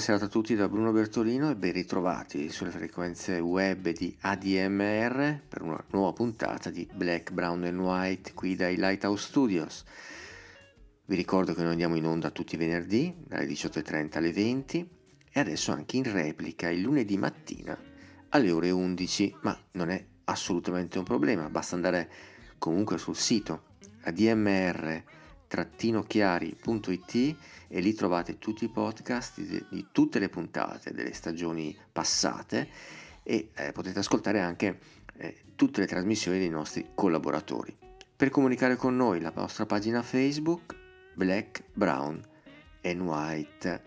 Serata a tutti da Bruno Bertolino e ben ritrovati sulle frequenze web di ADMR per una nuova puntata di Black, Brown and White qui dai Lighthouse Studios. Vi ricordo che noi andiamo in onda tutti i venerdì dalle 18.30 alle 20 e adesso anche in replica il lunedì mattina alle ore 11, ma non è assolutamente un problema, basta andare comunque sul sito admr-chiari.it e lì trovate tutti i podcast di, di tutte le puntate delle stagioni passate e eh, potete ascoltare anche eh, tutte le trasmissioni dei nostri collaboratori. Per comunicare con noi la nostra pagina Facebook Black, Brown and White.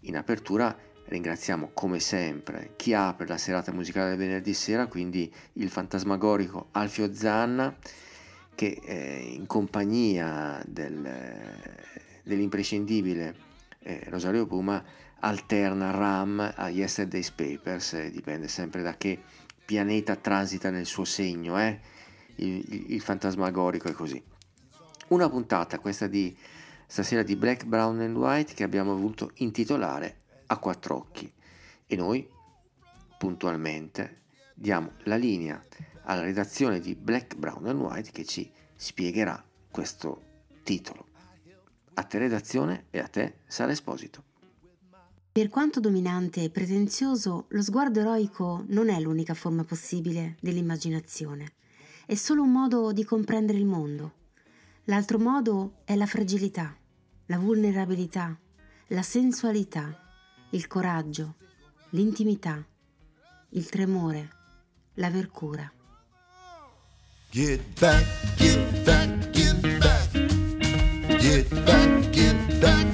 In apertura ringraziamo come sempre chi apre la serata musicale del venerdì sera, quindi il fantasmagorico Alfio Zanna che eh, in compagnia del, dell'imprescindibile eh, Rosario Puma alterna Ram a Yesterday's Papers, eh, dipende sempre da che pianeta transita nel suo segno, eh? il, il, il fantasmagorico è così. Una puntata, questa di stasera di Black, Brown and White, che abbiamo voluto intitolare A quattro occhi e noi puntualmente diamo la linea alla redazione di Black, Brown and White che ci spiegherà questo titolo. A te redazione e a te Sara Esposito. Per quanto dominante e pretenzioso, lo sguardo eroico non è l'unica forma possibile dell'immaginazione, è solo un modo di comprendere il mondo. L'altro modo è la fragilità, la vulnerabilità, la sensualità, il coraggio, l'intimità, il tremore, l'aver cura. Get back, get back, get back. Get back, get back,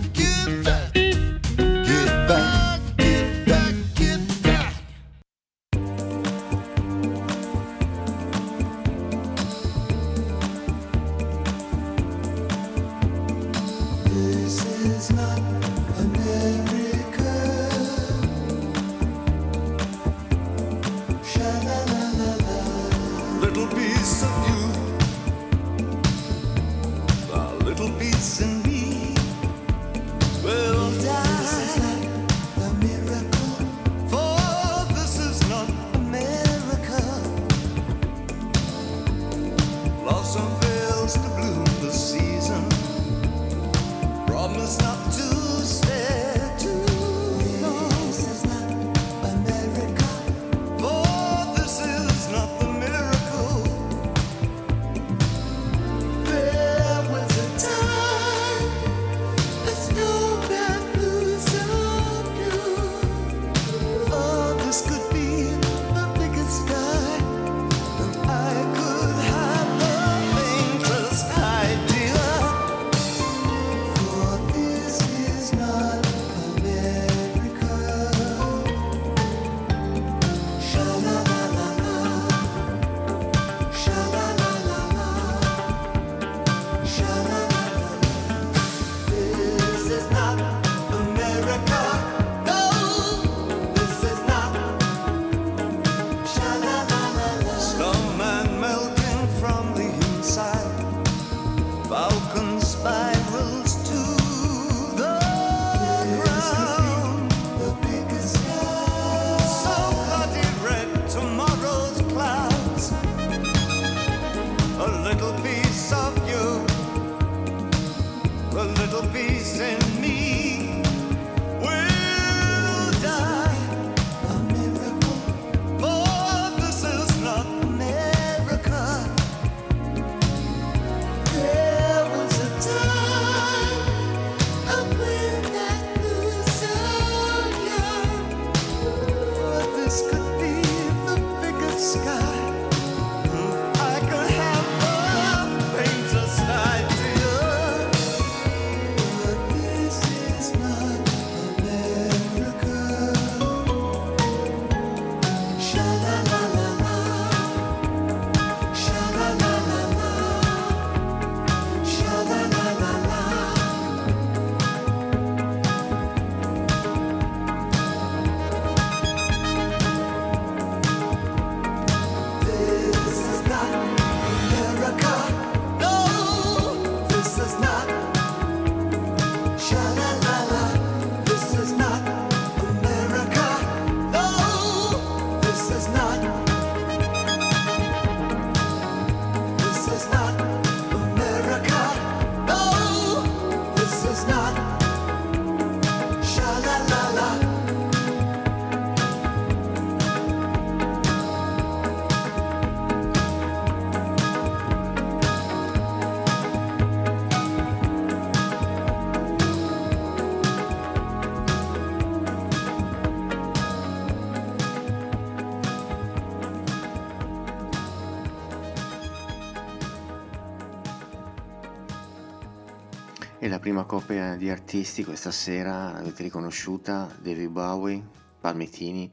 prima coppia di artisti questa sera l'avete riconosciuta, David Bowie, Palmettini,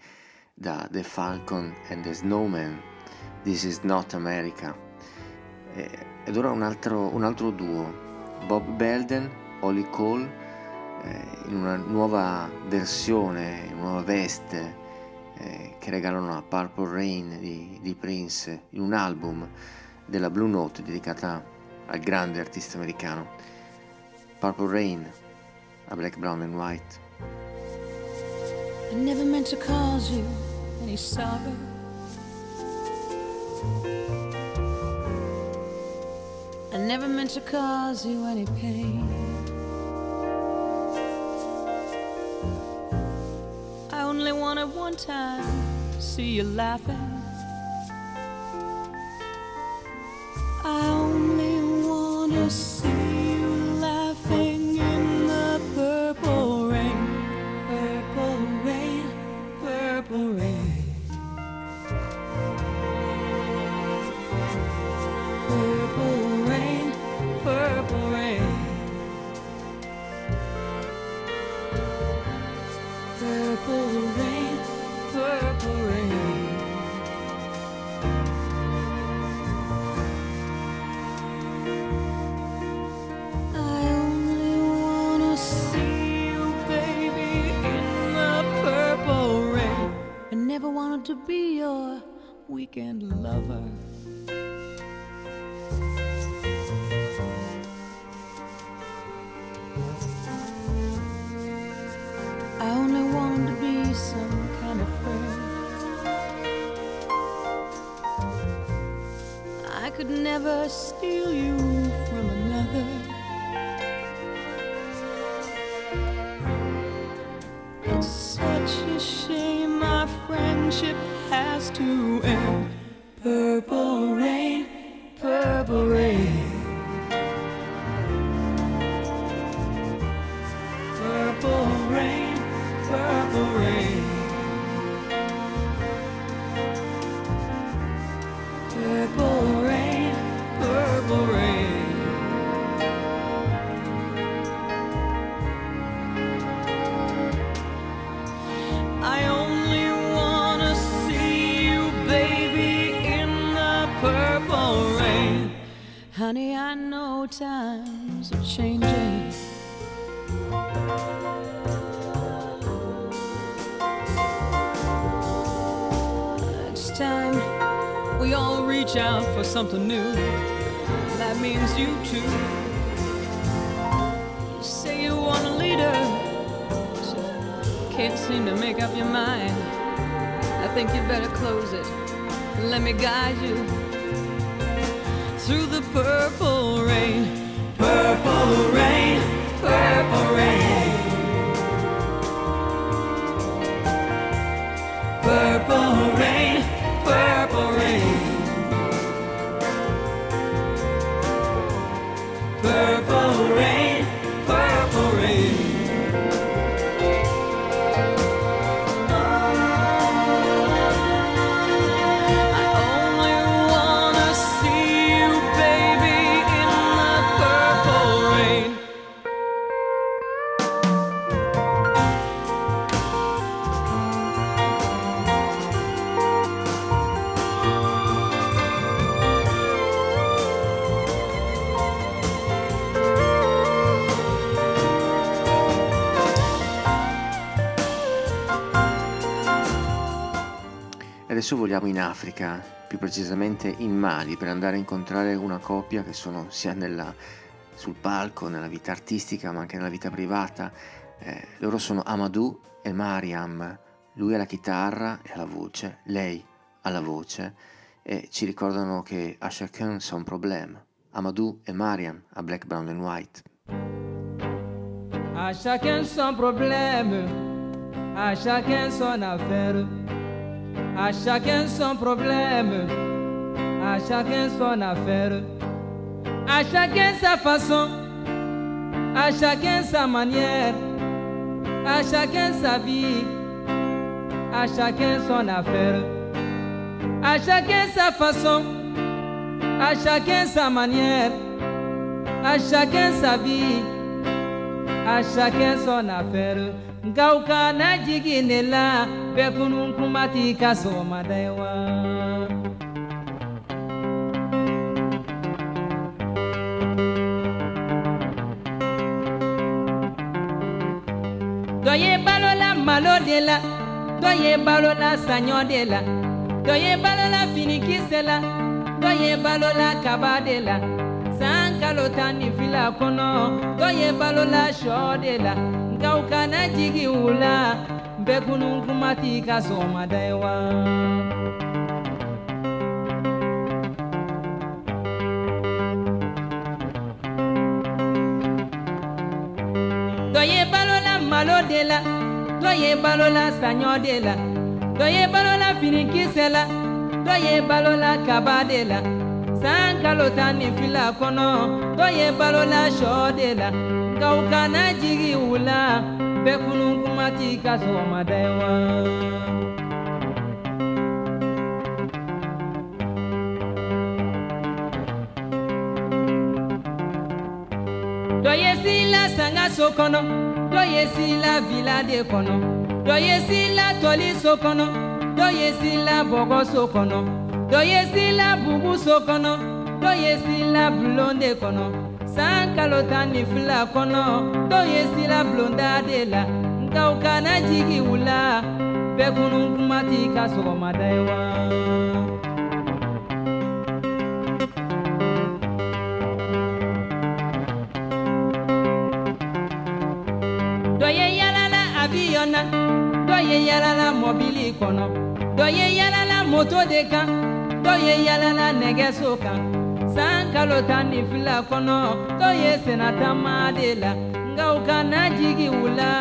da The Falcon and the Snowman, This is Not America. ed ora un altro, un altro duo, Bob Belden, Holly Cole, eh, in una nuova versione, una nuova veste eh, che regalano a Purple Rain di, di Prince, in un album della Blue Note dedicata al grande artista americano. Purple Rain, a black, brown and white. I never meant to cause you any sorrow. I never meant to cause you any pain. I only wanted one time to see you laughing. I only want to see. Be your weekend lover. Let me guide you through the purple in Africa, più precisamente in Mali, per andare a incontrare una coppia che sono sia nella, sul palco, nella vita artistica, ma anche nella vita privata. Eh, loro sono Amadou e Mariam, lui alla chitarra e alla voce, lei alla voce, e ci ricordano che a chacun son problème. Amadou et Mariam à Black, Brown and White. À chacun son problème, à chacun son affaire, à chacun son problème, à chacun son affaire, à chacun sa façon, à chacun sa manière, à chacun sa vie, à chacun son affaire, à chacun sa façon, à chacun sa manière, à chacun sa vie, à chacun son affaire. Nka u kana jigi ne la bɛɛ kunun kuma t'i ka sɔgɔmada ye wa. dɔ ye balola malo de la dɔ ye balola saɲɔ de la dɔ ye balola finikisɛ la dɔ ye balola kaba de la san kalo tan ni fila kɔnɔ dɔ ye balola sɔ de la nka u kana jigi u la bɛɛ kunun kuma t'i ka sɔgɔmada ye wa. dɔ ye balola malo de la dɔ ye balola saɲɔ de la dɔ ye balola finikisɛ la dɔ ye balola kaba de la san kalo tan ni fila kɔnɔ dɔ ye balola sɔ de la nka u kana jigi u la bɛɛ kunun kuma t'i ka sɔgɔmada ye wa. dɔ ye sila sanga so kɔnɔ dɔ ye sila vila de kɔnɔ dɔ ye sila tɔli so kɔnɔ dɔ ye sila bɔgɔ so kɔnɔ dɔ ye sila bugu so kɔnɔ dɔ ye sila bulon de kɔnɔ san kalo tan ni fila kɔnɔ dɔ ye sila bulonda de la nka u kana jigi u la bɛɛ kunun kuma t'i ka sɔgɔmada ye wa. dɔ ye yalala aviyon na dɔ ye yalala mɔbili kɔnɔ dɔ ye yalala moto de kan dɔ ye yalala nɛgɛso kan san kalo tan ni fila kɔnɔ dɔ ye senatama de la nka u kana jigi u la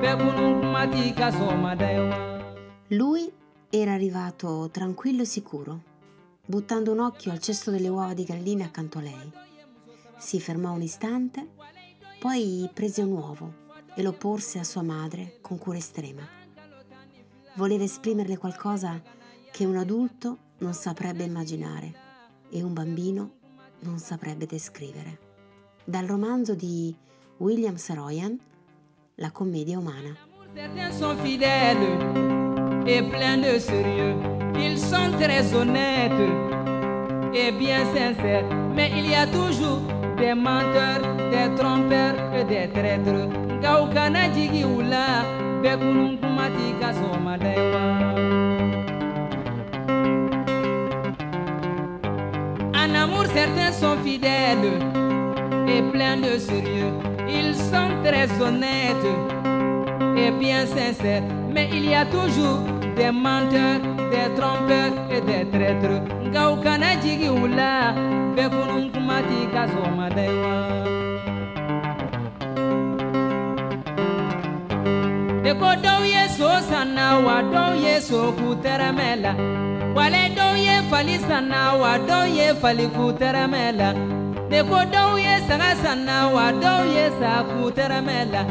bɛɛ kunun kuma t'i ka sɔgɔmada ye wa. Lui era arrivato tranquillo e sicuro, buttando un occhio al cesto delle uova di galline accanto a lei. Si fermò un istante, poi prese un uovo e lo porse a sua madre con cura estrema. Voleva esprimerle qualcosa che un adulto non saprebbe immaginare e un bambino non saprebbe descrivere. Dal romanzo di William Saroyan, La commedia umana. Certains sont fidèles et pleins de sérieux. Ils sont très honnêtes et bien sincères. Mais il y a toujours des menteurs, des trompeurs et des traîtres. Nka u kana jigi u la bɛɛ kunun kuma certains sont fidèles et pleins de sérieux. Ils sont très honnêtes et bien sincères. Mais il y a toujours des menteurs, des trompeurs et des traîtres. Dɔw wa dɔw ye soku tɛrɛmɛ la. Wale dɔw ye fali san wa dɔw ye fali k'u tɛrɛmɛ la. ne ko dɔw ye saga san wa dɔw ye saku tɛrɛmɛ la.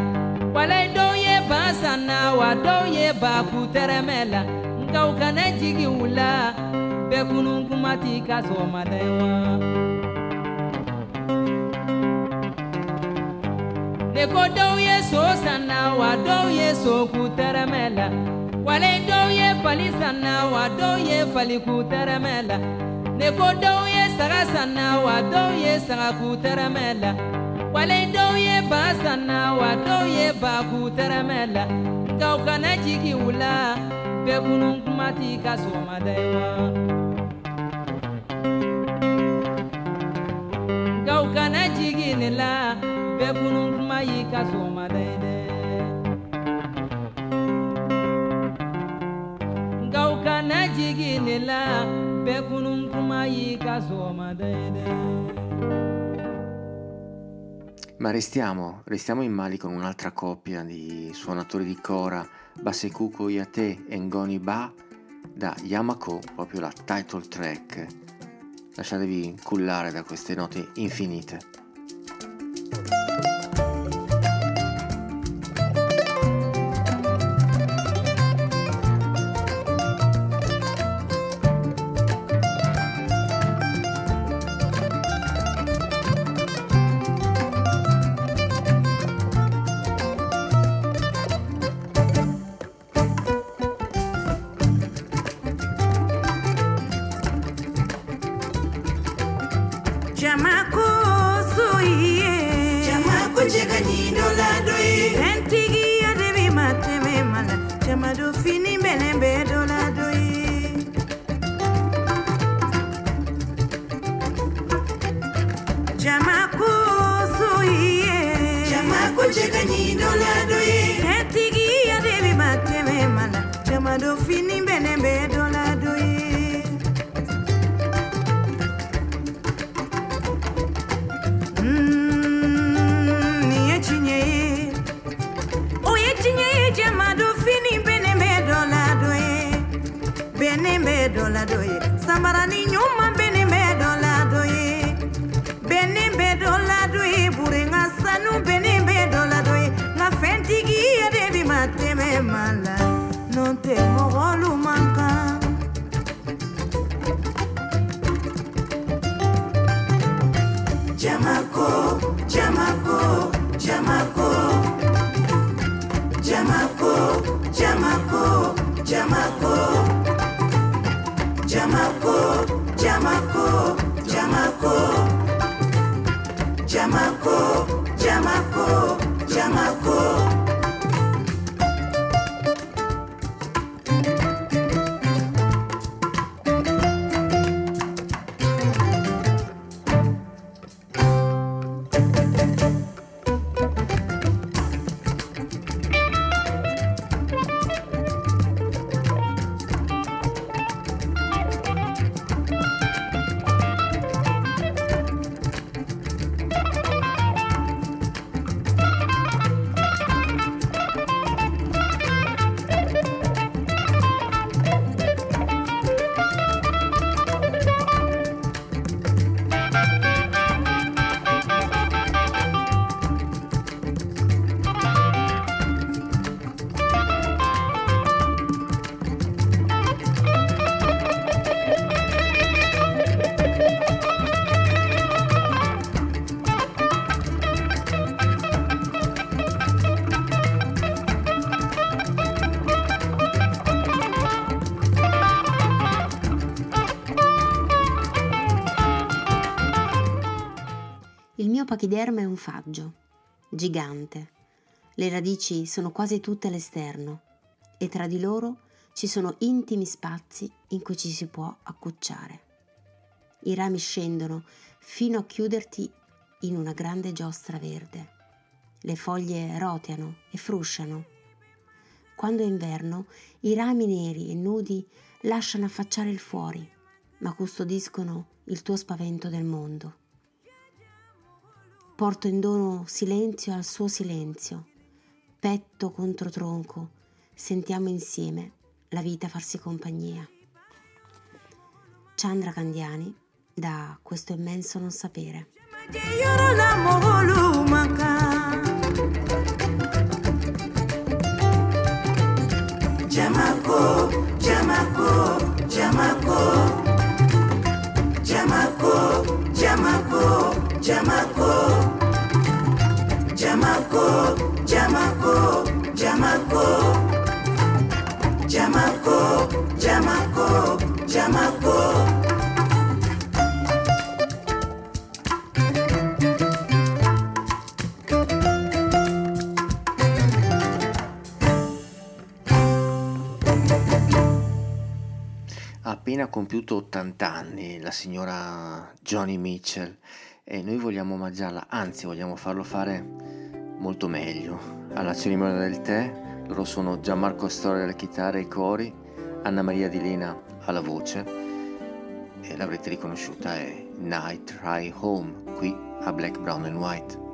Wale dɔw ye ba san wa dɔw ye ba k'u tɛrɛmɛ la. Nka u kana jigi u la bɛɛ kunun kuma t'i ka sɔgɔmada wa. De ko dɔw ye so san na wa dɔw ye so k'u tɛrɛmɛ la. Wale dɔw ye fali san na wa dɔw ye fali k'u tɛrɛmɛ la. De ko dɔw ye saga san na wa dɔw ye saga k'u tɛrɛmɛ la. Wale dɔw ye ba san na wa dɔw ye ba k'u tɛrɛmɛ la. Nka u kana jigi u la bɛɛ kunun kuma t'i ka sɔgɔmada ye wa kana jigi ne la Ma restiamo, restiamo in Mali con un'altra coppia di suonatori di cora, Basekuko Yate e Ngoni Ba, da Yamako, proprio la title track. Lasciatevi cullare da queste note infinite. história. Pachiderma è un faggio, gigante. Le radici sono quasi tutte all'esterno e tra di loro ci sono intimi spazi in cui ci si può accucciare. I rami scendono fino a chiuderti in una grande giostra verde. Le foglie roteano e frusciano. Quando è inverno, i rami neri e nudi lasciano affacciare il fuori, ma custodiscono il tuo spavento del mondo. Porto in dono silenzio al suo silenzio, petto contro tronco, sentiamo insieme la vita farsi compagnia. Chandra Candiani da questo immenso non sapere. Jamako, Jamako Jamako, Jamako, Jamako Jamako, Jamako. appena compiuto 80 anni la signora Johnny Mitchell e noi vogliamo omaggiarla, anzi vogliamo farlo fare molto meglio. Alla cerimonia del tè loro sono Gianmarco Storia alla chitarra e ai cori, Anna Maria Di Lena alla voce e l'avrete riconosciuta è Night Ride Home qui a Black, Brown and White.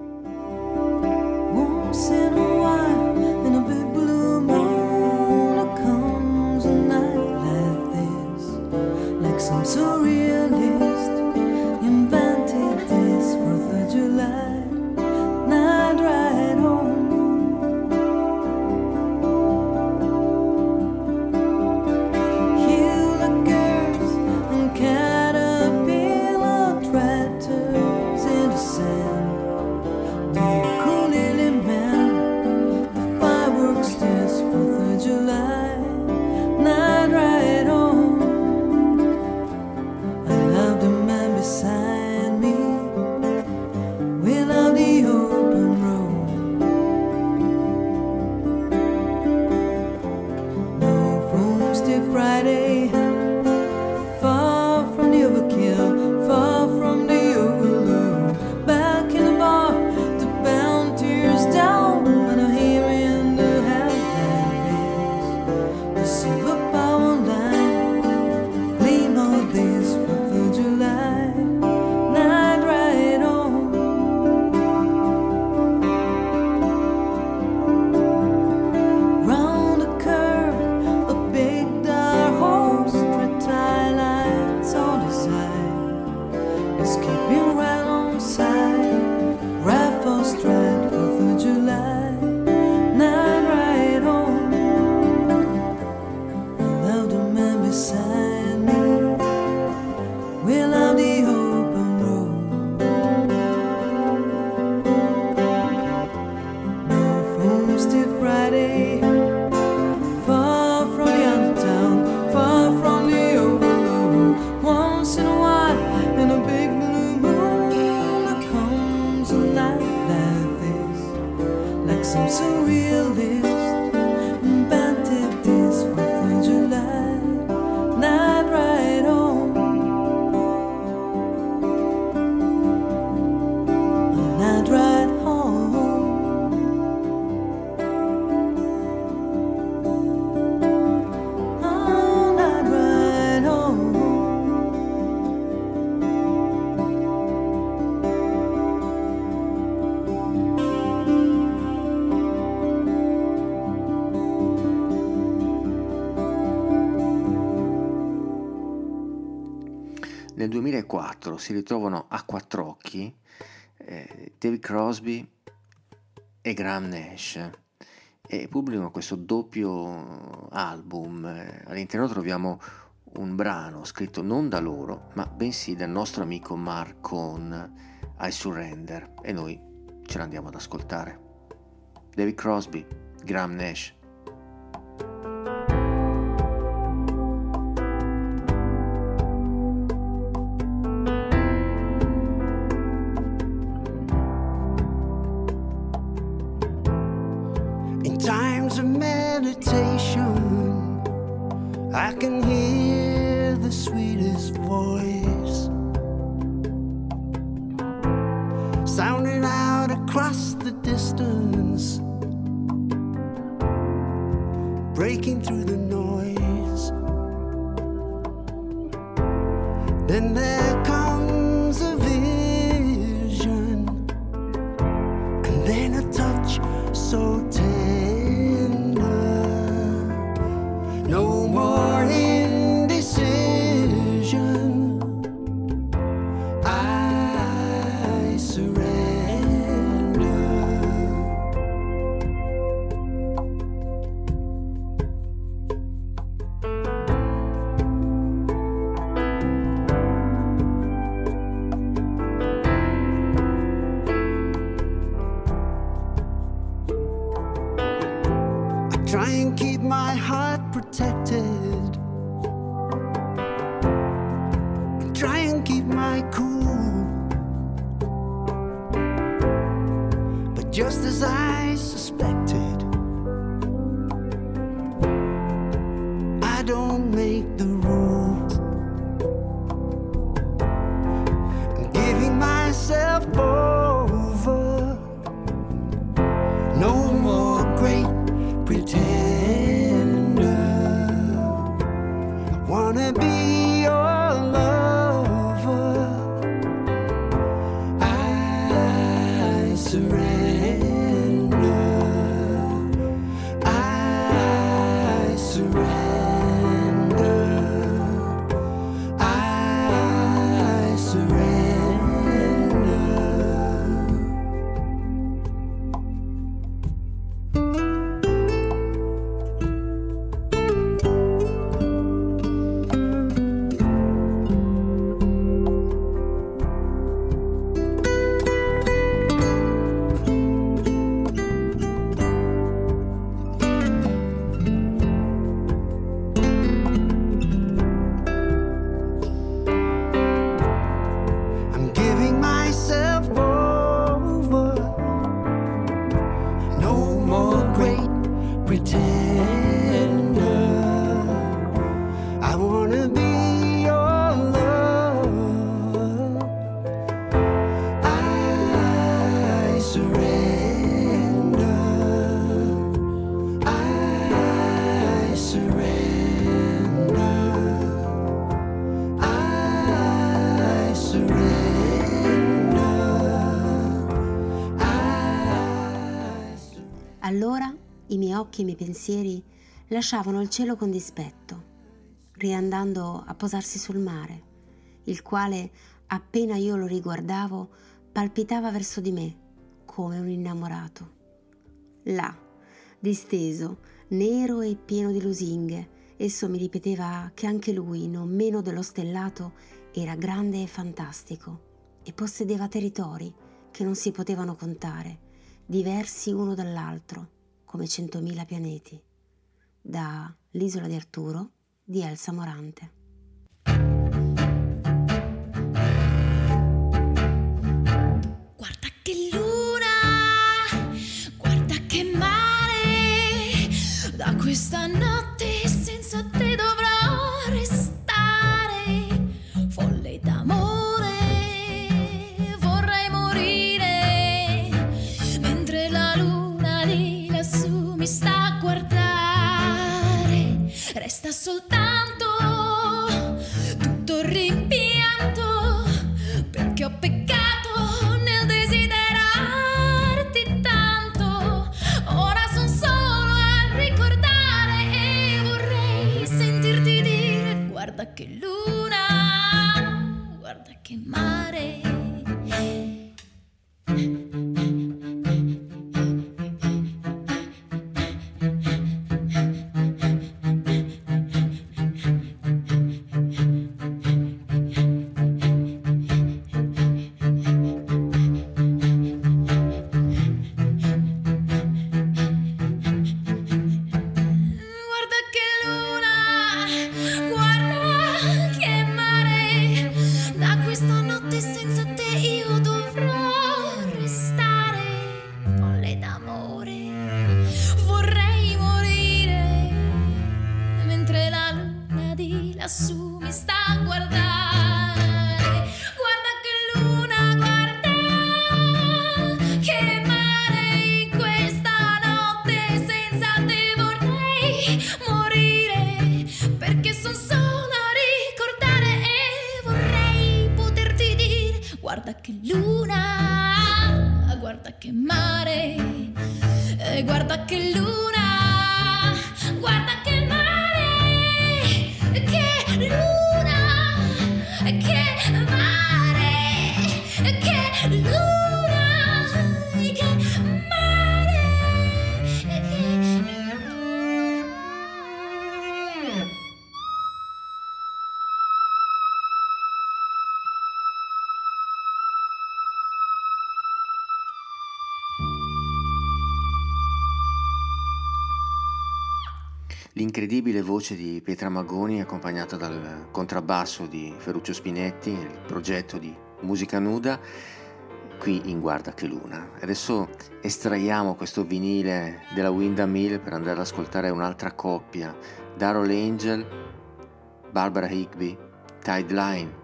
Tuesday, Friday. loro si ritrovano a quattro occhi eh, David Crosby e Graham Nash e pubblicano questo doppio album. Eh, all'interno troviamo un brano scritto non da loro, ma bensì dal nostro amico Mark Cohn, I Surrender, e noi ce l'andiamo ad ascoltare. David Crosby, Graham Nash. meditation, I can hear the sweetest voice sounding out across the distance, breaking through the noise. Then there comes miei occhi e i miei pensieri lasciavano il cielo con dispetto, riandando a posarsi sul mare, il quale, appena io lo riguardavo, palpitava verso di me come un innamorato. Là, disteso, nero e pieno di lusinghe, esso mi ripeteva che anche lui, non meno dello stellato, era grande e fantastico e possedeva territori che non si potevano contare, diversi uno dall'altro, come centomila pianeti, da l'isola di Arturo di Elsa Morante. Soltanto tutto il rimpianto, perché ho peccato nel desiderarti tanto. Ora son solo a ricordare e vorrei sentirti dire: Guarda che luna, guarda che mare. L'incredibile voce di Pietra Magoni accompagnata dal contrabbasso di Ferruccio Spinetti, il progetto di musica nuda, qui in Guarda che Luna. Adesso estraiamo questo vinile della Windham Mill per andare ad ascoltare un'altra coppia, Darrell Angel, Barbara Higby, Tide Line.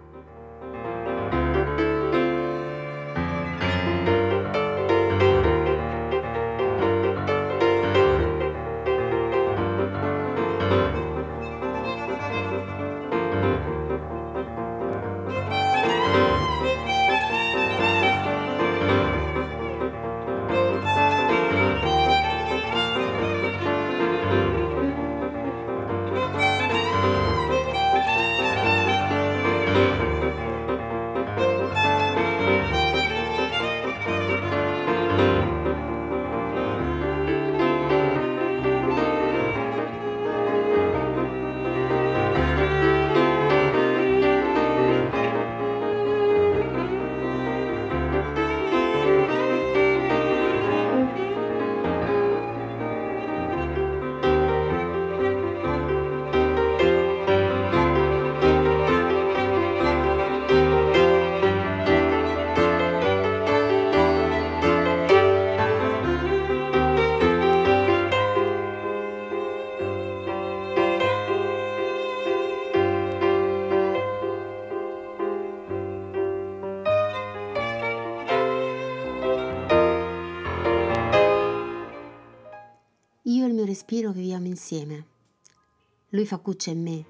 Fa cuccia in me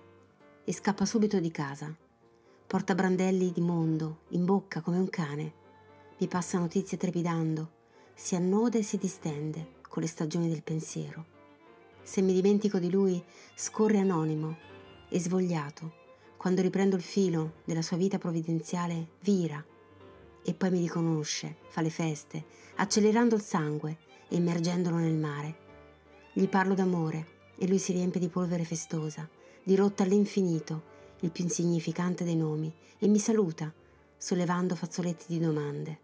e scappa subito di casa. Porta brandelli di mondo in bocca come un cane. Mi passa notizie trepidando. Si annoda e si distende, con le stagioni del pensiero. Se mi dimentico di lui, scorre anonimo e svogliato. Quando riprendo il filo della sua vita provvidenziale, vira e poi mi riconosce, fa le feste, accelerando il sangue e immergendolo nel mare. Gli parlo d'amore e lui si riempie di polvere festosa, dirotta all'infinito, il più insignificante dei nomi, e mi saluta, sollevando fazzoletti di domande.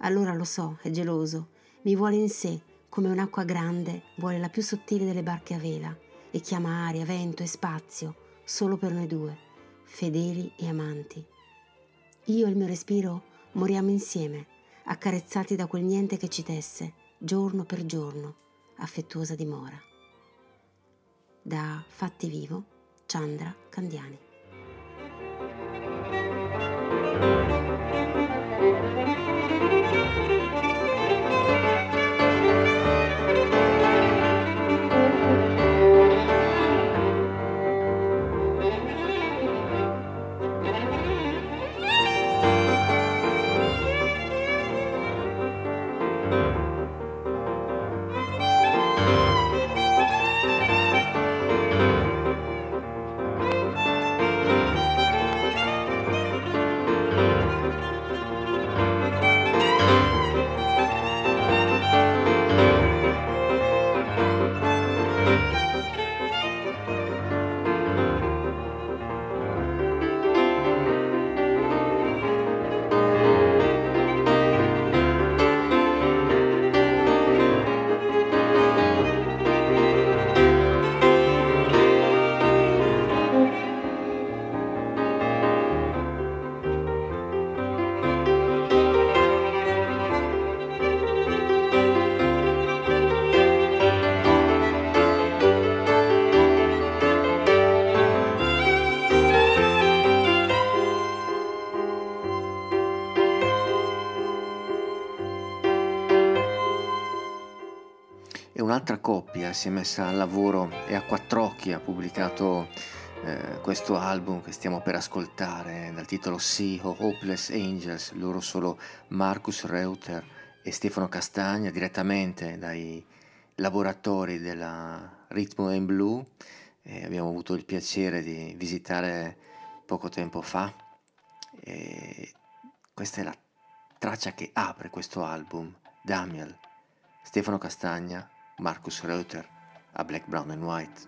Allora lo so, è geloso, mi vuole in sé, come un'acqua grande vuole la più sottile delle barche a vela, e chiama aria, vento e spazio, solo per noi due, fedeli e amanti. Io e il mio respiro moriamo insieme, accarezzati da quel niente che ci tesse, giorno per giorno, affettuosa dimora. Da Fatti Vivo, Chandra Candiani. Coppia si è messa al lavoro e a quattr'occhi ha pubblicato eh, questo album che stiamo per ascoltare dal titolo Sea of Hopeless Angels. Loro sono Marcus Reuter e Stefano Castagna direttamente dai laboratori della Rhythm and Blue. E abbiamo avuto il piacere di visitare poco tempo fa. E questa è la traccia che apre questo album, Damiel, Stefano Castagna, Marcus Reuter a Black, Brown and White.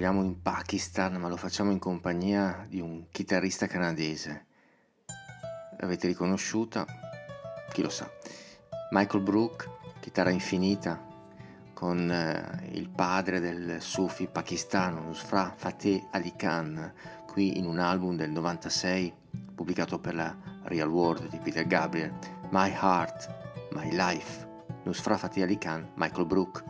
voliamo in Pakistan, ma lo facciamo in compagnia di un chitarrista canadese. L'avete riconosciuta? Chi lo sa. Michael Brook, chitarra infinita, con eh, il padre del sufi pakistano Nusfra Fateh Ali Khan, qui in un album del 96 pubblicato per la Real World di Peter Gabriel, My Heart, My Life, Nusfra Fateh Ali Khan, Michael Brook.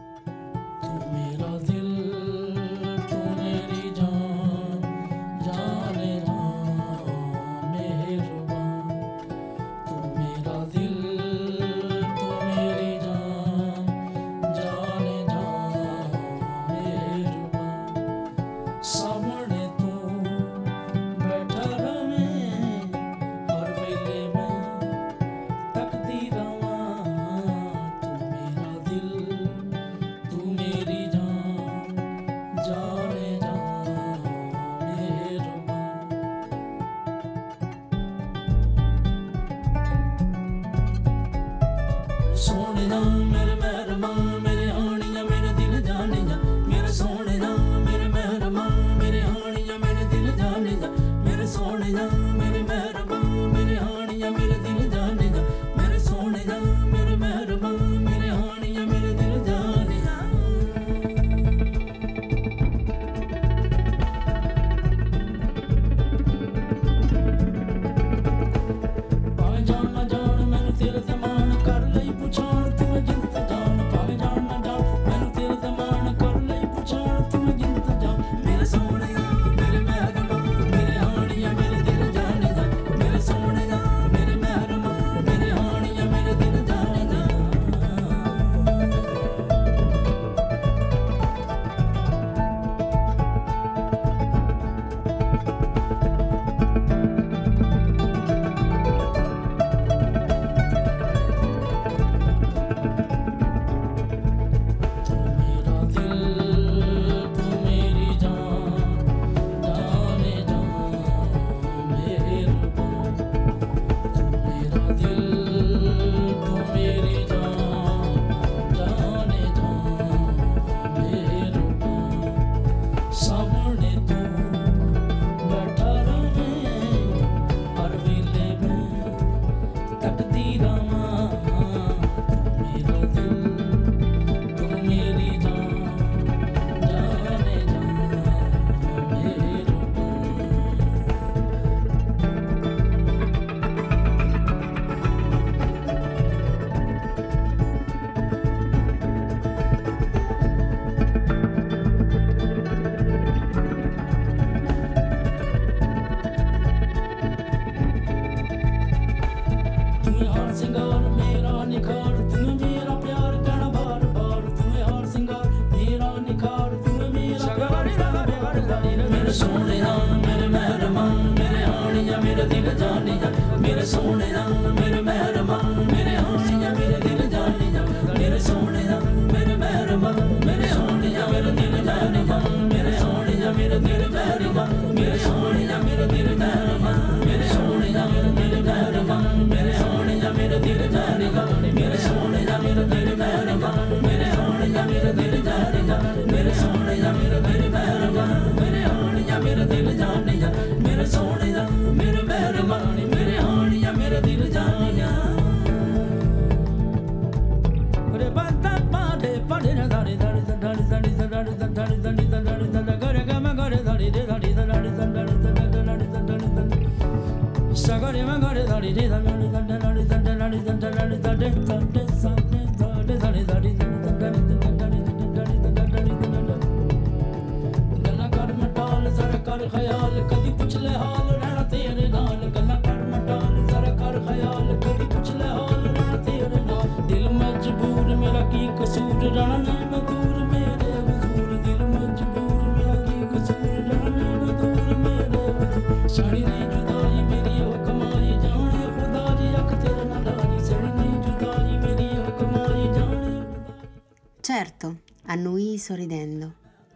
Certo, annuì sorridendo.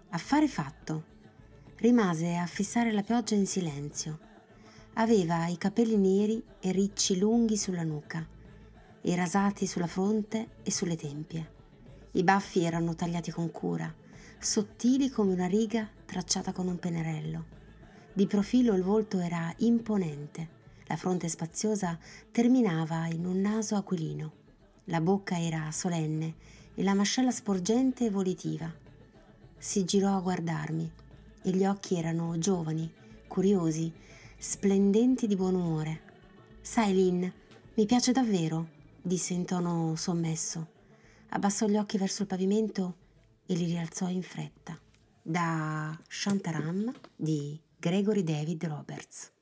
Affare fatto. Rimase a fissare la pioggia in silenzio. Aveva i capelli neri e ricci lunghi sulla nuca, e rasati sulla fronte e sulle tempie. I baffi erano tagliati con cura, sottili come una riga tracciata con un pennarello. Di profilo il volto era imponente, la fronte spaziosa terminava in un naso aquilino. La bocca era solenne e la mascella sporgente e volitiva. Si girò a guardarmi e gli occhi erano giovani, curiosi, splendenti di buon umore. Sai, Lynn, mi piace davvero, disse in tono sommesso. Abbassò gli occhi verso il pavimento e li rialzò in fretta. Da Shantaram di Gregory David Roberts.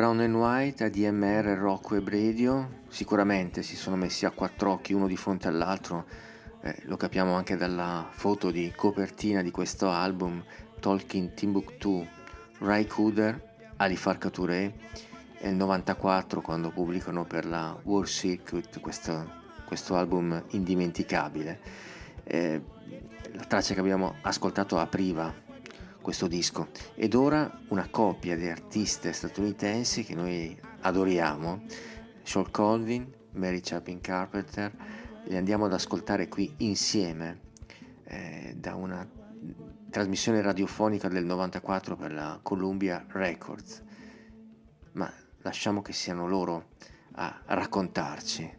Brown and White, ADMR, Rocco e Radio, sicuramente si sono messi a quattro occhi uno di fronte all'altro, eh, lo capiamo anche dalla foto di copertina di questo album, Tolkien Timbuktu, Rai Kuder, Ali Farka Touré, il 94 quando pubblicano per la War Circuit questo, questo album indimenticabile. Eh, la traccia che abbiamo ascoltato apriva questo disco ed ora una coppia di artiste statunitensi che noi adoriamo, Sean Colvin, Mary Chapin Carpenter, li andiamo ad ascoltare qui insieme eh, da una trasmissione radiofonica del 94 per la Columbia Records, ma lasciamo che siano loro a raccontarci.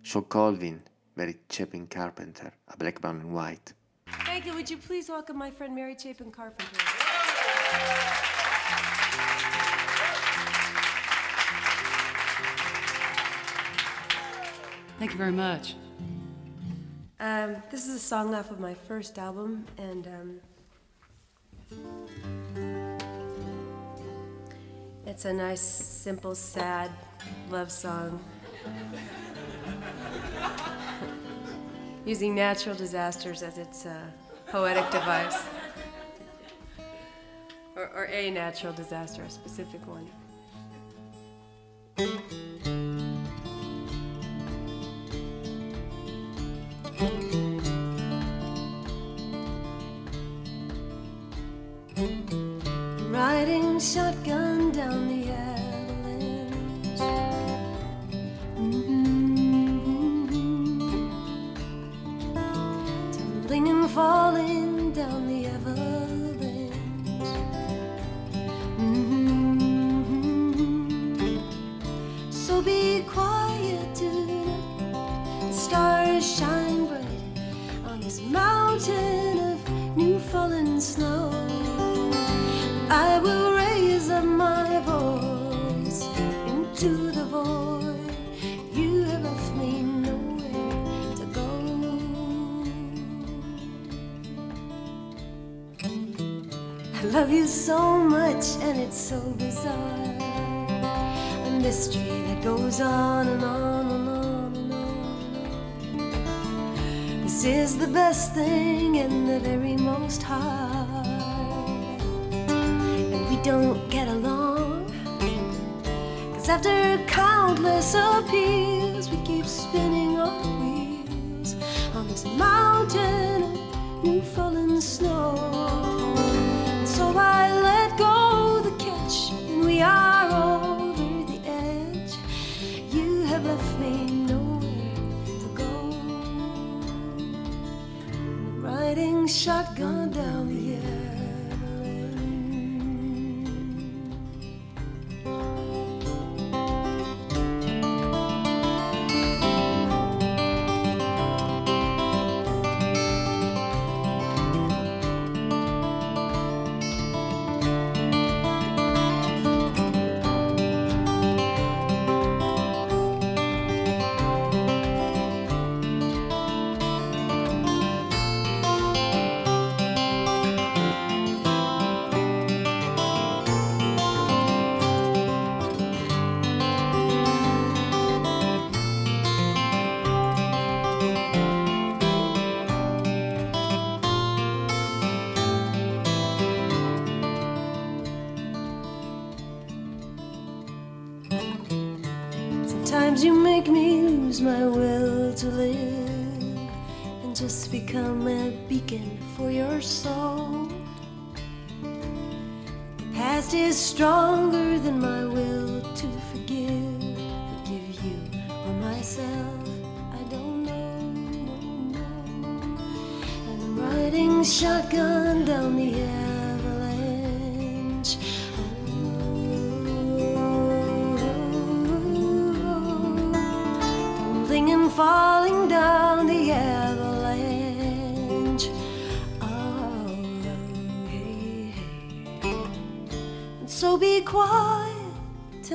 Sean Colvin, Mary Chapin Carpenter, a Black Brown and White. Thank you. Would you please welcome my friend Mary Chapin Carpenter? Thank you very much. Um, this is a song off of my first album, and um, it's a nice, simple, sad love song. Using natural disasters as its uh, poetic device. Or, or a natural disaster, a specific one. Riding shotgun down the avalanche. Falling down the avalanche. So much, and it's so bizarre. A mystery that goes on and on and on and on. This is the best thing and the very most hard And we don't get along. Cause after countless appeals,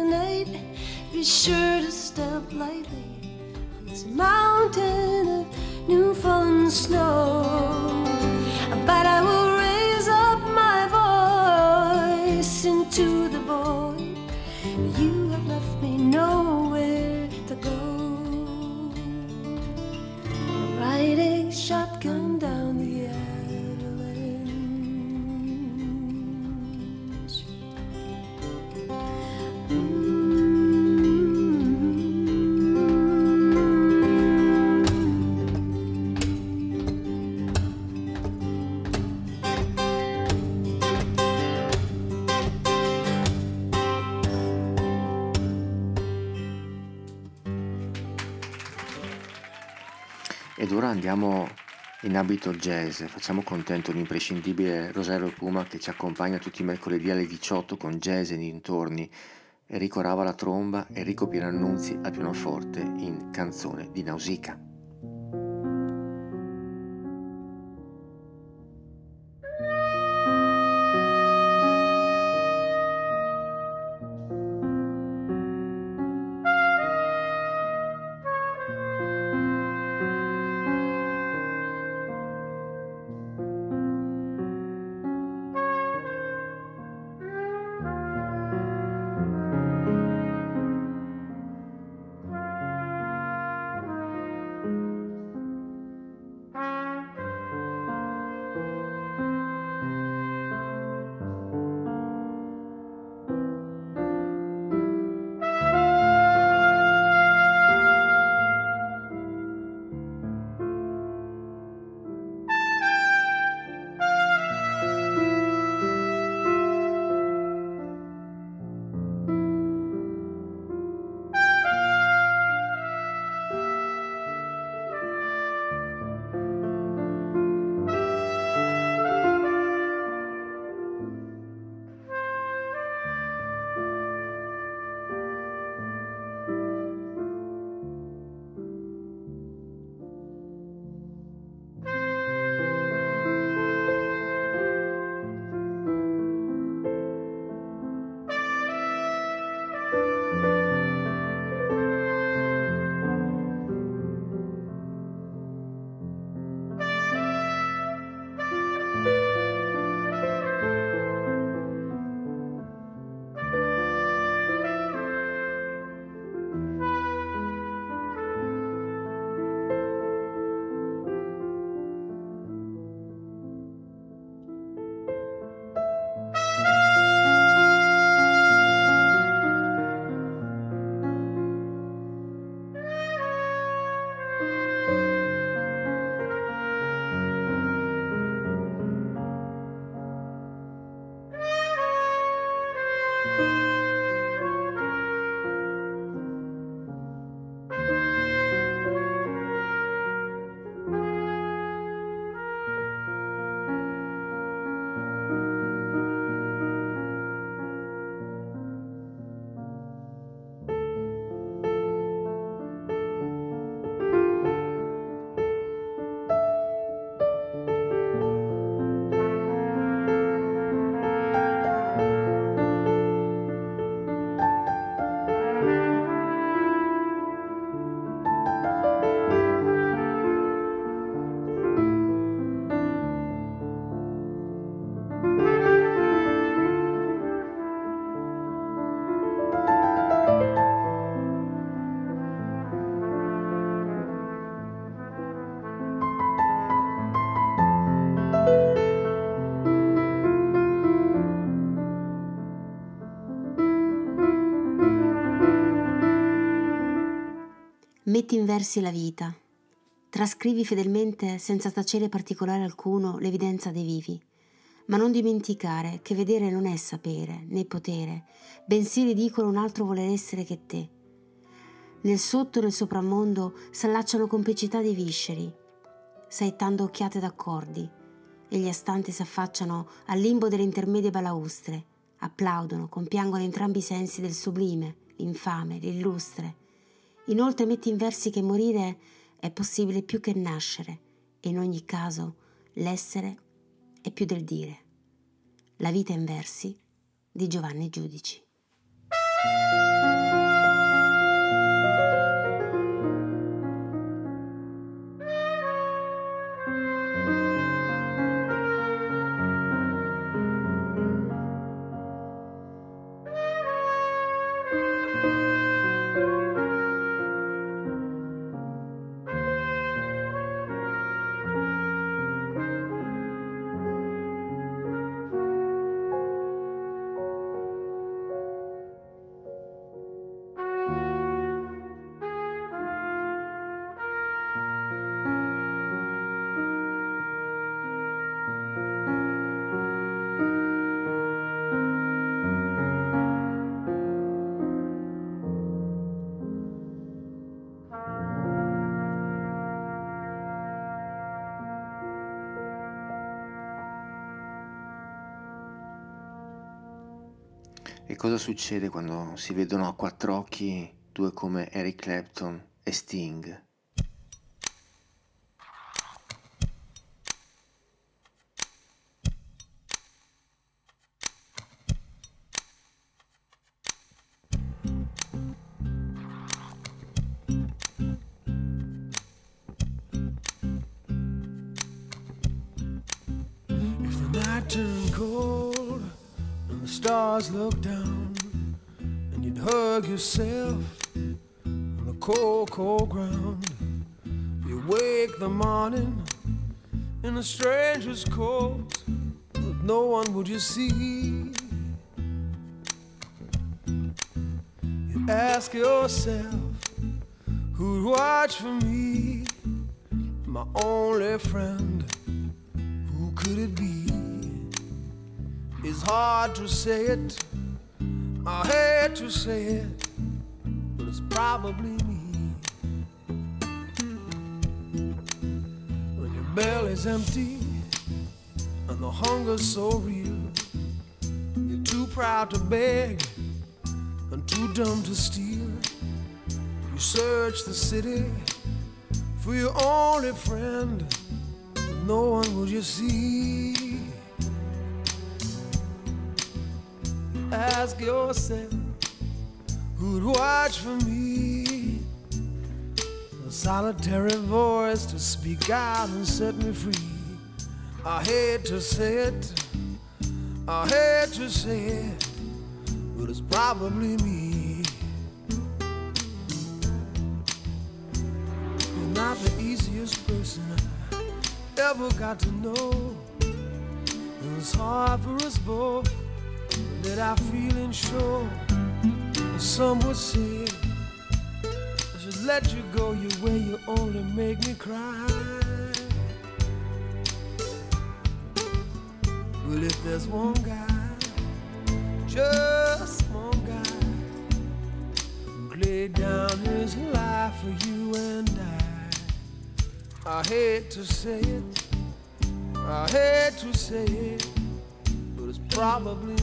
tonight. Be sure to step lightly on this mountain of new fallen snow. But I will andiamo in abito jazz, facciamo contento l'imprescindibile Rosario Puma che ci accompagna tutti i mercoledì alle 18 con jazz e dintorni, Enrico Rava alla tromba, Enrico Pierannunzi al pianoforte in Canzone di Nausicaa. Metti in la vita, trascrivi fedelmente senza tacere particolare alcuno l'evidenza dei vivi, ma non dimenticare che vedere non è sapere né potere, bensì ridicolo un altro voler essere che te. Nel sotto e nel sopramondo s'allacciano complicità dei visceri, saettando occhiate d'accordi, e gli astanti s'affacciano al limbo delle intermedie balaustre, applaudono, compiangono entrambi i sensi del sublime, l'infame, l'illustre, Inoltre metti in versi che morire è possibile più che nascere e in ogni caso l'essere è più del dire. La vita in versi di Giovanni Giudici. Cosa succede quando si vedono a quattro occhi due come Eric Clapton e Sting? Belly's empty and the hunger's so real, you're too proud to beg and too dumb to steal. You search the city for your only friend but no one will you see. Ask yourself who'd watch for me. Solitary voice to speak out and set me free. I hate to say it, I hate to say it, but it's probably me. You're not the easiest person I ever got to know. It was hard for us both to let our feelings show. Some would say let you go your way. You only make me cry. Well, if there's one guy, just one guy, who laid down his life for you and I. I hate to say it, I hate to say it, but it's probably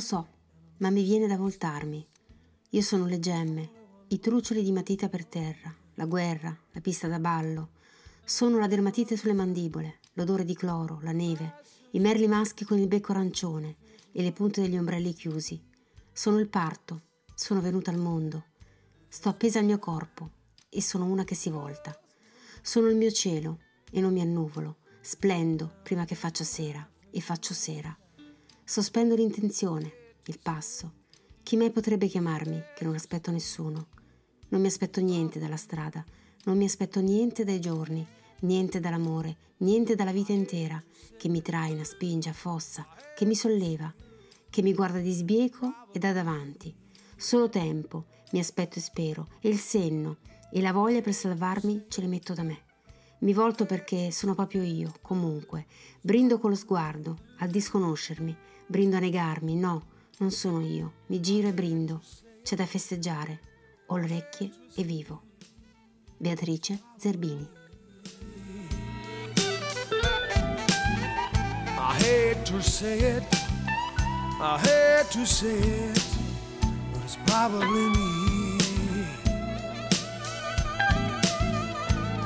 Lo so, ma mi viene da voltarmi. Io sono le gemme, i trucioli di matita per terra, la guerra, la pista da ballo. Sono la dermatite sulle mandibole, l'odore di cloro, la neve, i merli maschi con il becco arancione e le punte degli ombrelli chiusi. Sono il parto, sono venuta al mondo. Sto appesa al mio corpo e sono una che si volta. Sono il mio cielo e non mi annuvolo. Splendo prima che faccia sera e faccio sera. Sospendo l'intenzione, il passo. Chi mai potrebbe chiamarmi che non aspetto nessuno? Non mi aspetto niente dalla strada, non mi aspetto niente dai giorni, niente dall'amore, niente dalla vita intera, che mi traina, spinge, affossa, che mi solleva, che mi guarda di sbieco e da davanti. Solo tempo, mi aspetto e spero, e il senno, e la voglia per salvarmi ce le metto da me. Mi volto perché sono proprio io, comunque. Brindo con lo sguardo, al disconoscermi. Brindo a negarmi, no, non sono io. Mi giro e brindo. C'è da festeggiare. Ho le orecchie e vivo. Beatrice Zerbini. I hate to say it, I hate to say it, but it's probably me.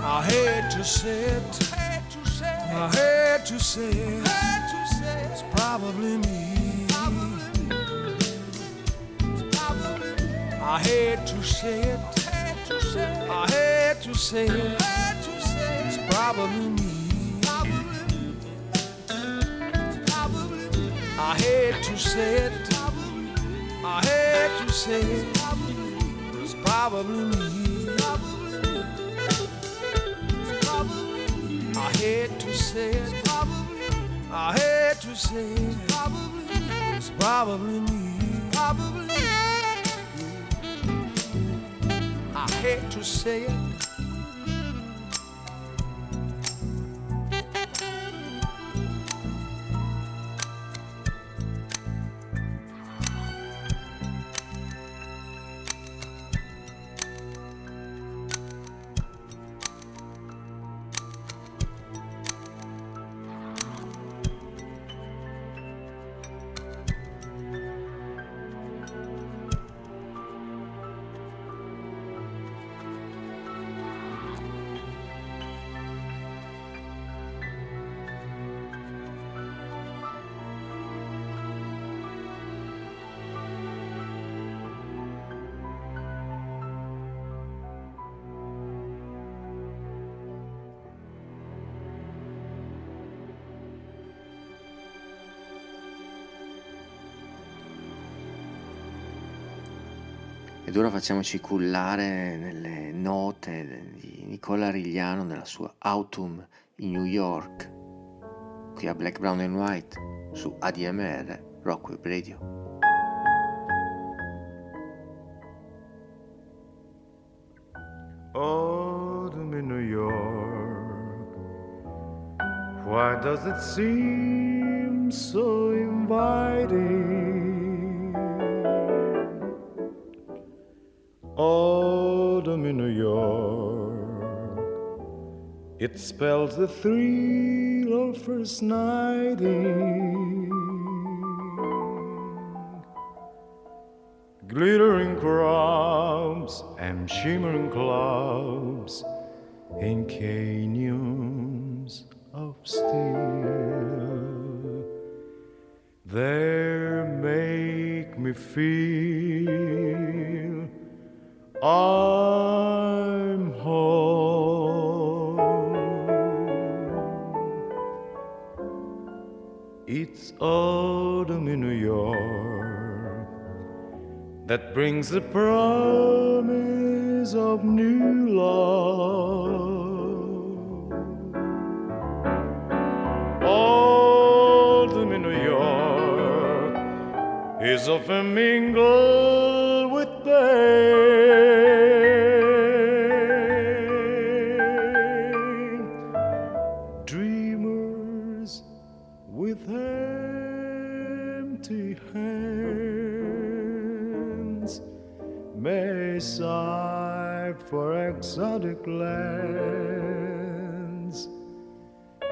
I hate to say it, I hate to say it, it's probably me. I hate to say it, I hate to say it, it's probably me. I hate to say it. I hate to say it. It's probably me. Hate to say it. It's probably me. I hate to say it. Ed ora facciamoci cullare nelle note di Nicola Rigliano nella sua Autumn in New York, qui a Black, Brown and White su ADMR Rock Web Radio. Autumn in New York. Why does it seem so inviting? Autumn in New York. It spells the thrill of first nighting. Glittering crowds and shimmering clouds in canyons promise of new love. Autumn in New York is often mingled with pain. Dreamers with empty hands sigh for exotic lands.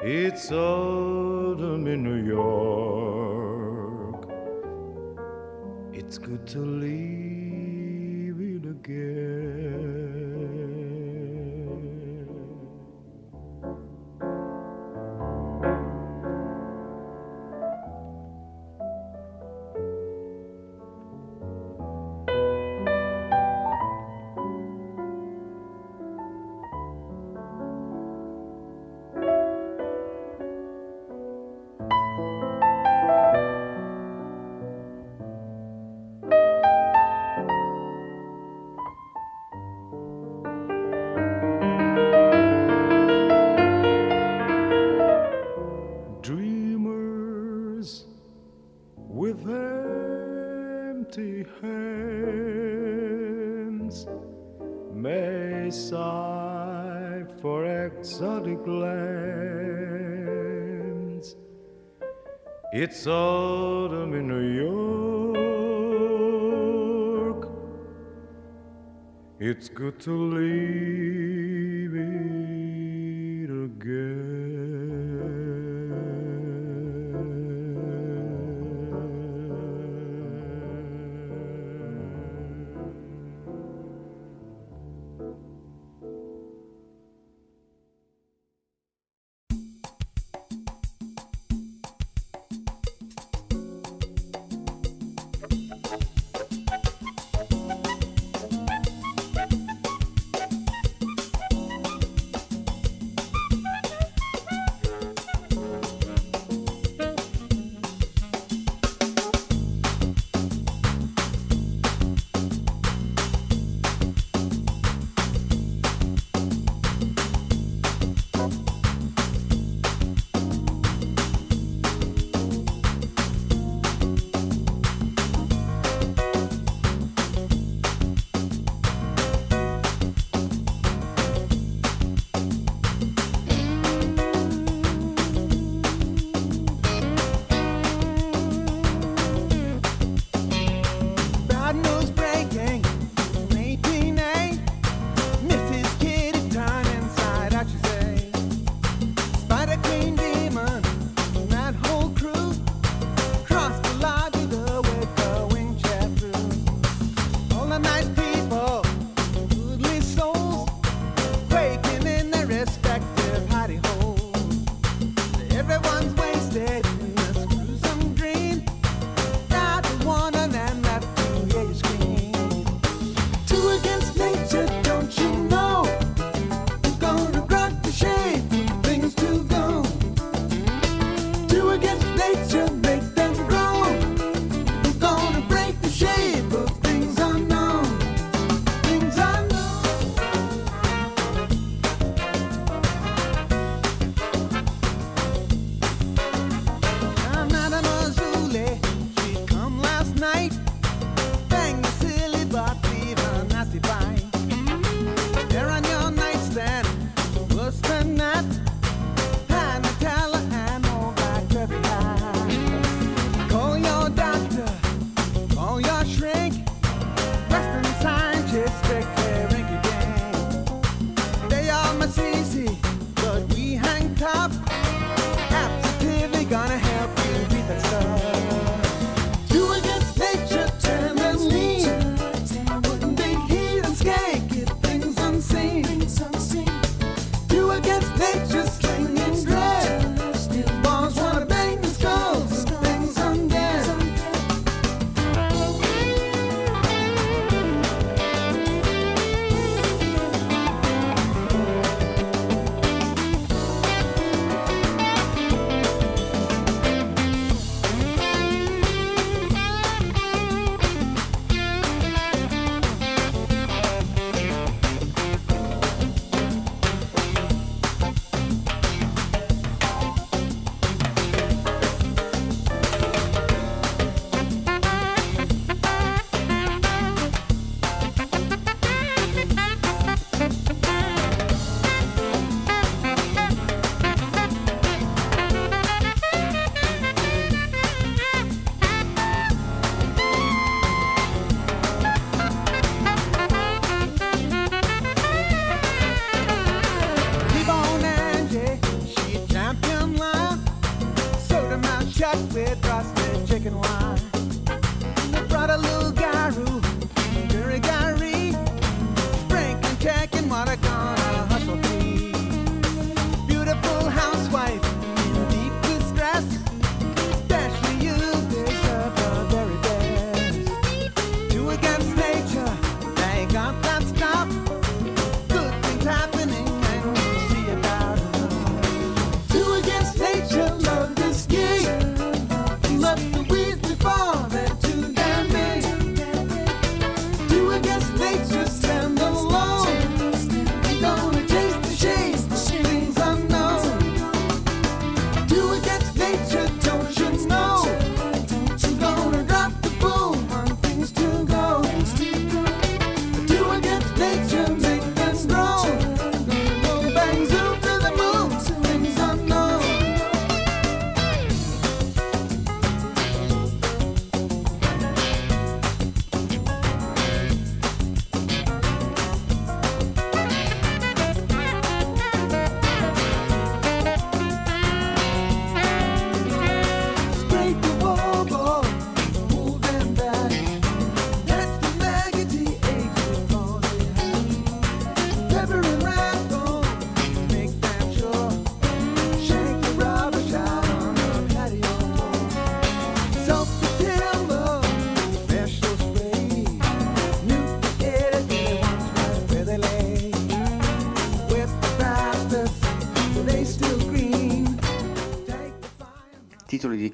It's autumn in New York. It's good to leave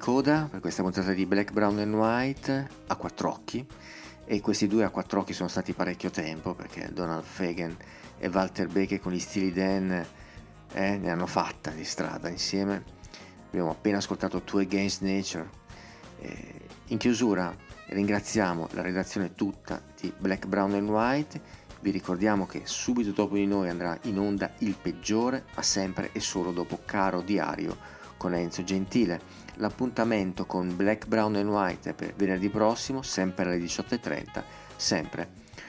coda per questa puntata di Black, Brown and White a quattro occhi e questi due a quattro occhi sono stati parecchio tempo perché Donald Fagan e Walter Becker con gli stili Dan eh, ne hanno fatta di strada insieme. Abbiamo appena ascoltato Two Against Nature. Eh, in chiusura ringraziamo la redazione tutta di Black, Brown and White. Vi ricordiamo che subito dopo di noi andrà in onda il peggiore, ma sempre e solo dopo Caro Diario con Enzo Gentile. L'appuntamento con Black, Brown and White per venerdì prossimo, sempre alle 18.30, sempre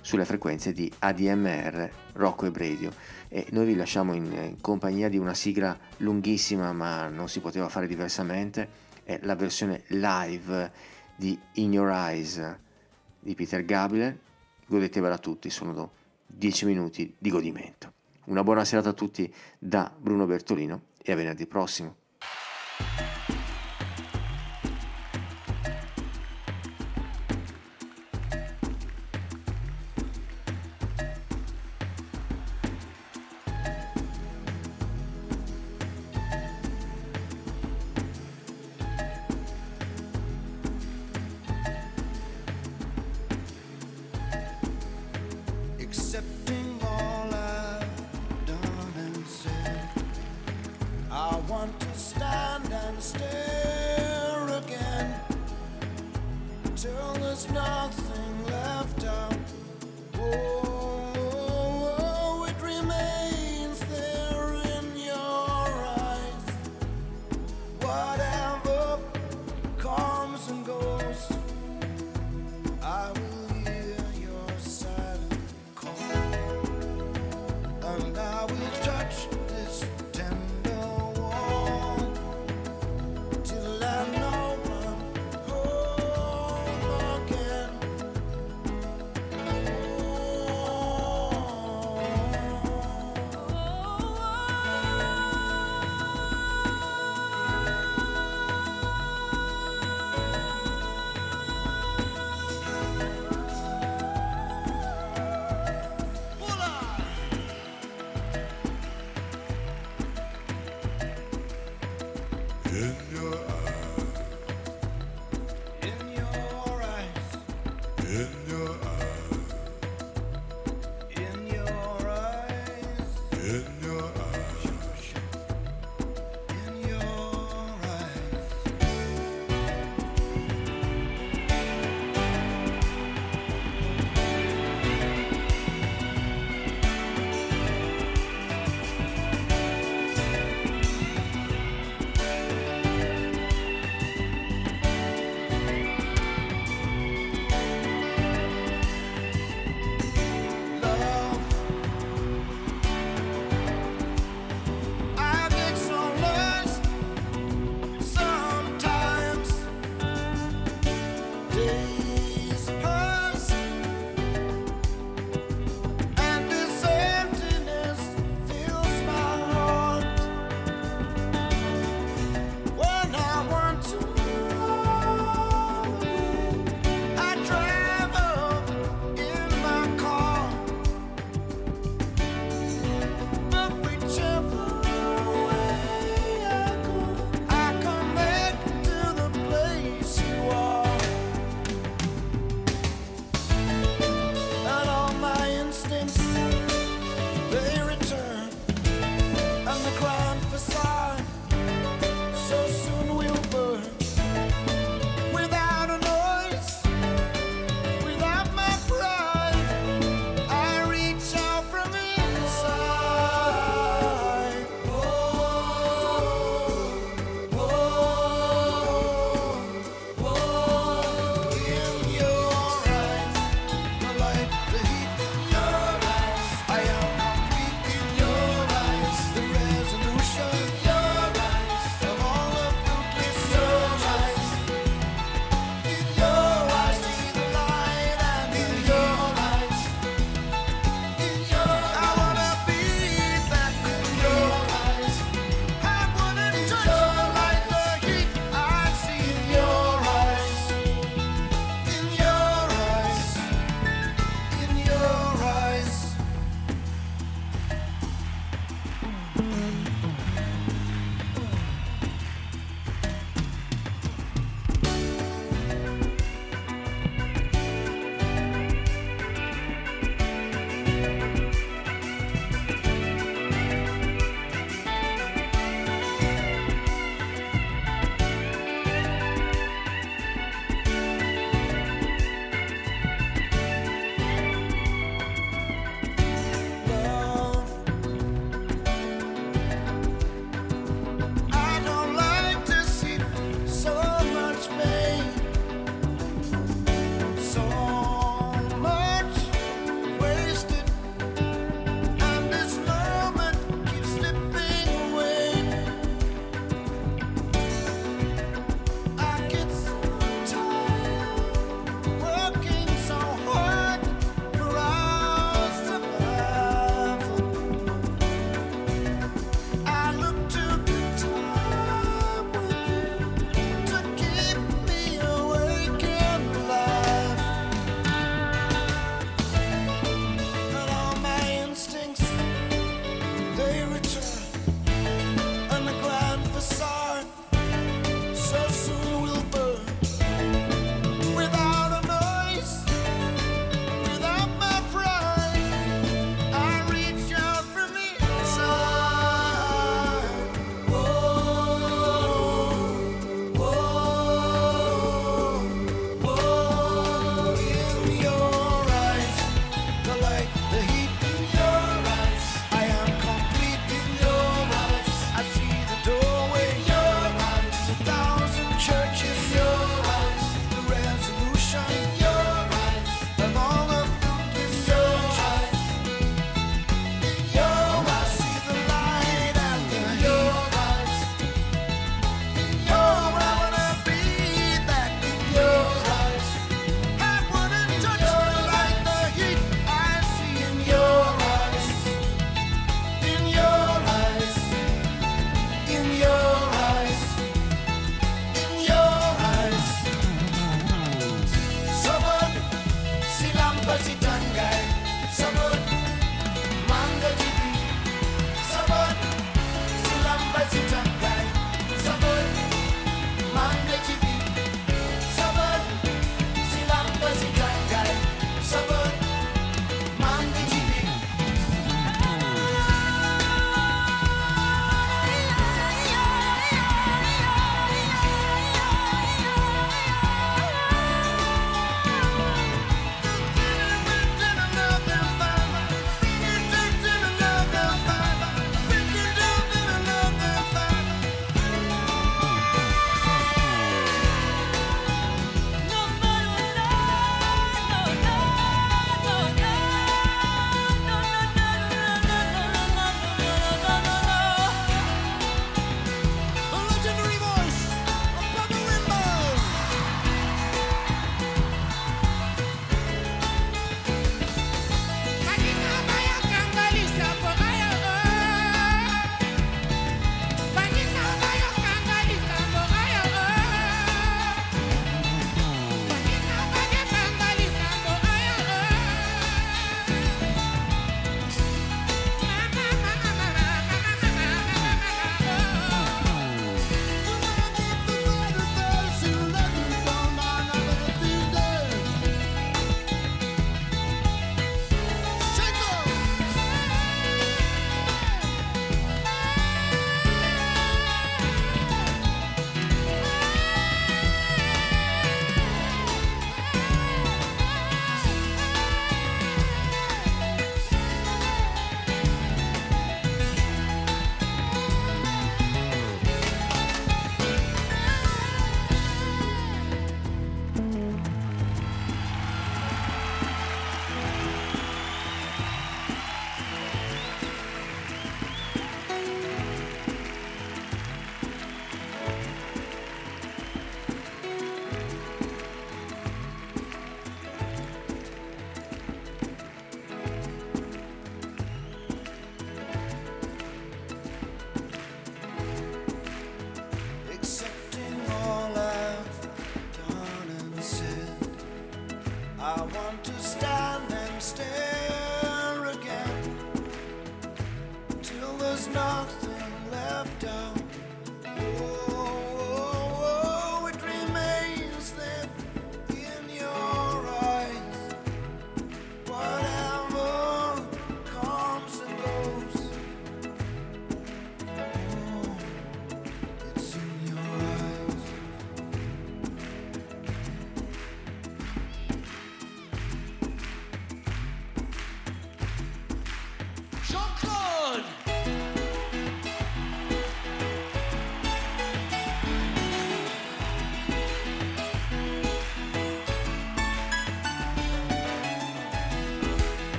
sulle frequenze di ADMR Rocco e Radio. E noi vi lasciamo in, in compagnia di una sigla lunghissima, ma non si poteva fare diversamente. È la versione live di In Your Eyes di Peter Gabriel. Godetevela tutti, sono 10 minuti di godimento. Una buona serata a tutti da Bruno Bertolino e a venerdì prossimo.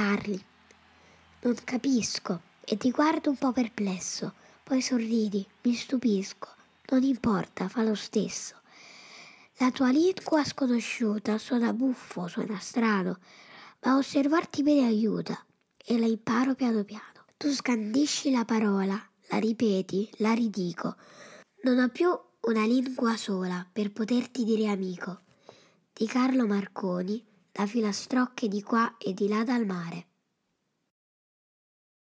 Parli, non capisco e ti guardo un po' perplesso, poi sorridi, mi stupisco, non importa, fa lo stesso. La tua lingua sconosciuta suona buffo, suona strano, ma osservarti bene aiuta e la imparo piano piano. Tu scandisci la parola, la ripeti, la ridico. Non ho più una lingua sola per poterti dire amico. Di Carlo Marconi, da filastrocche di qua e di là dal mare.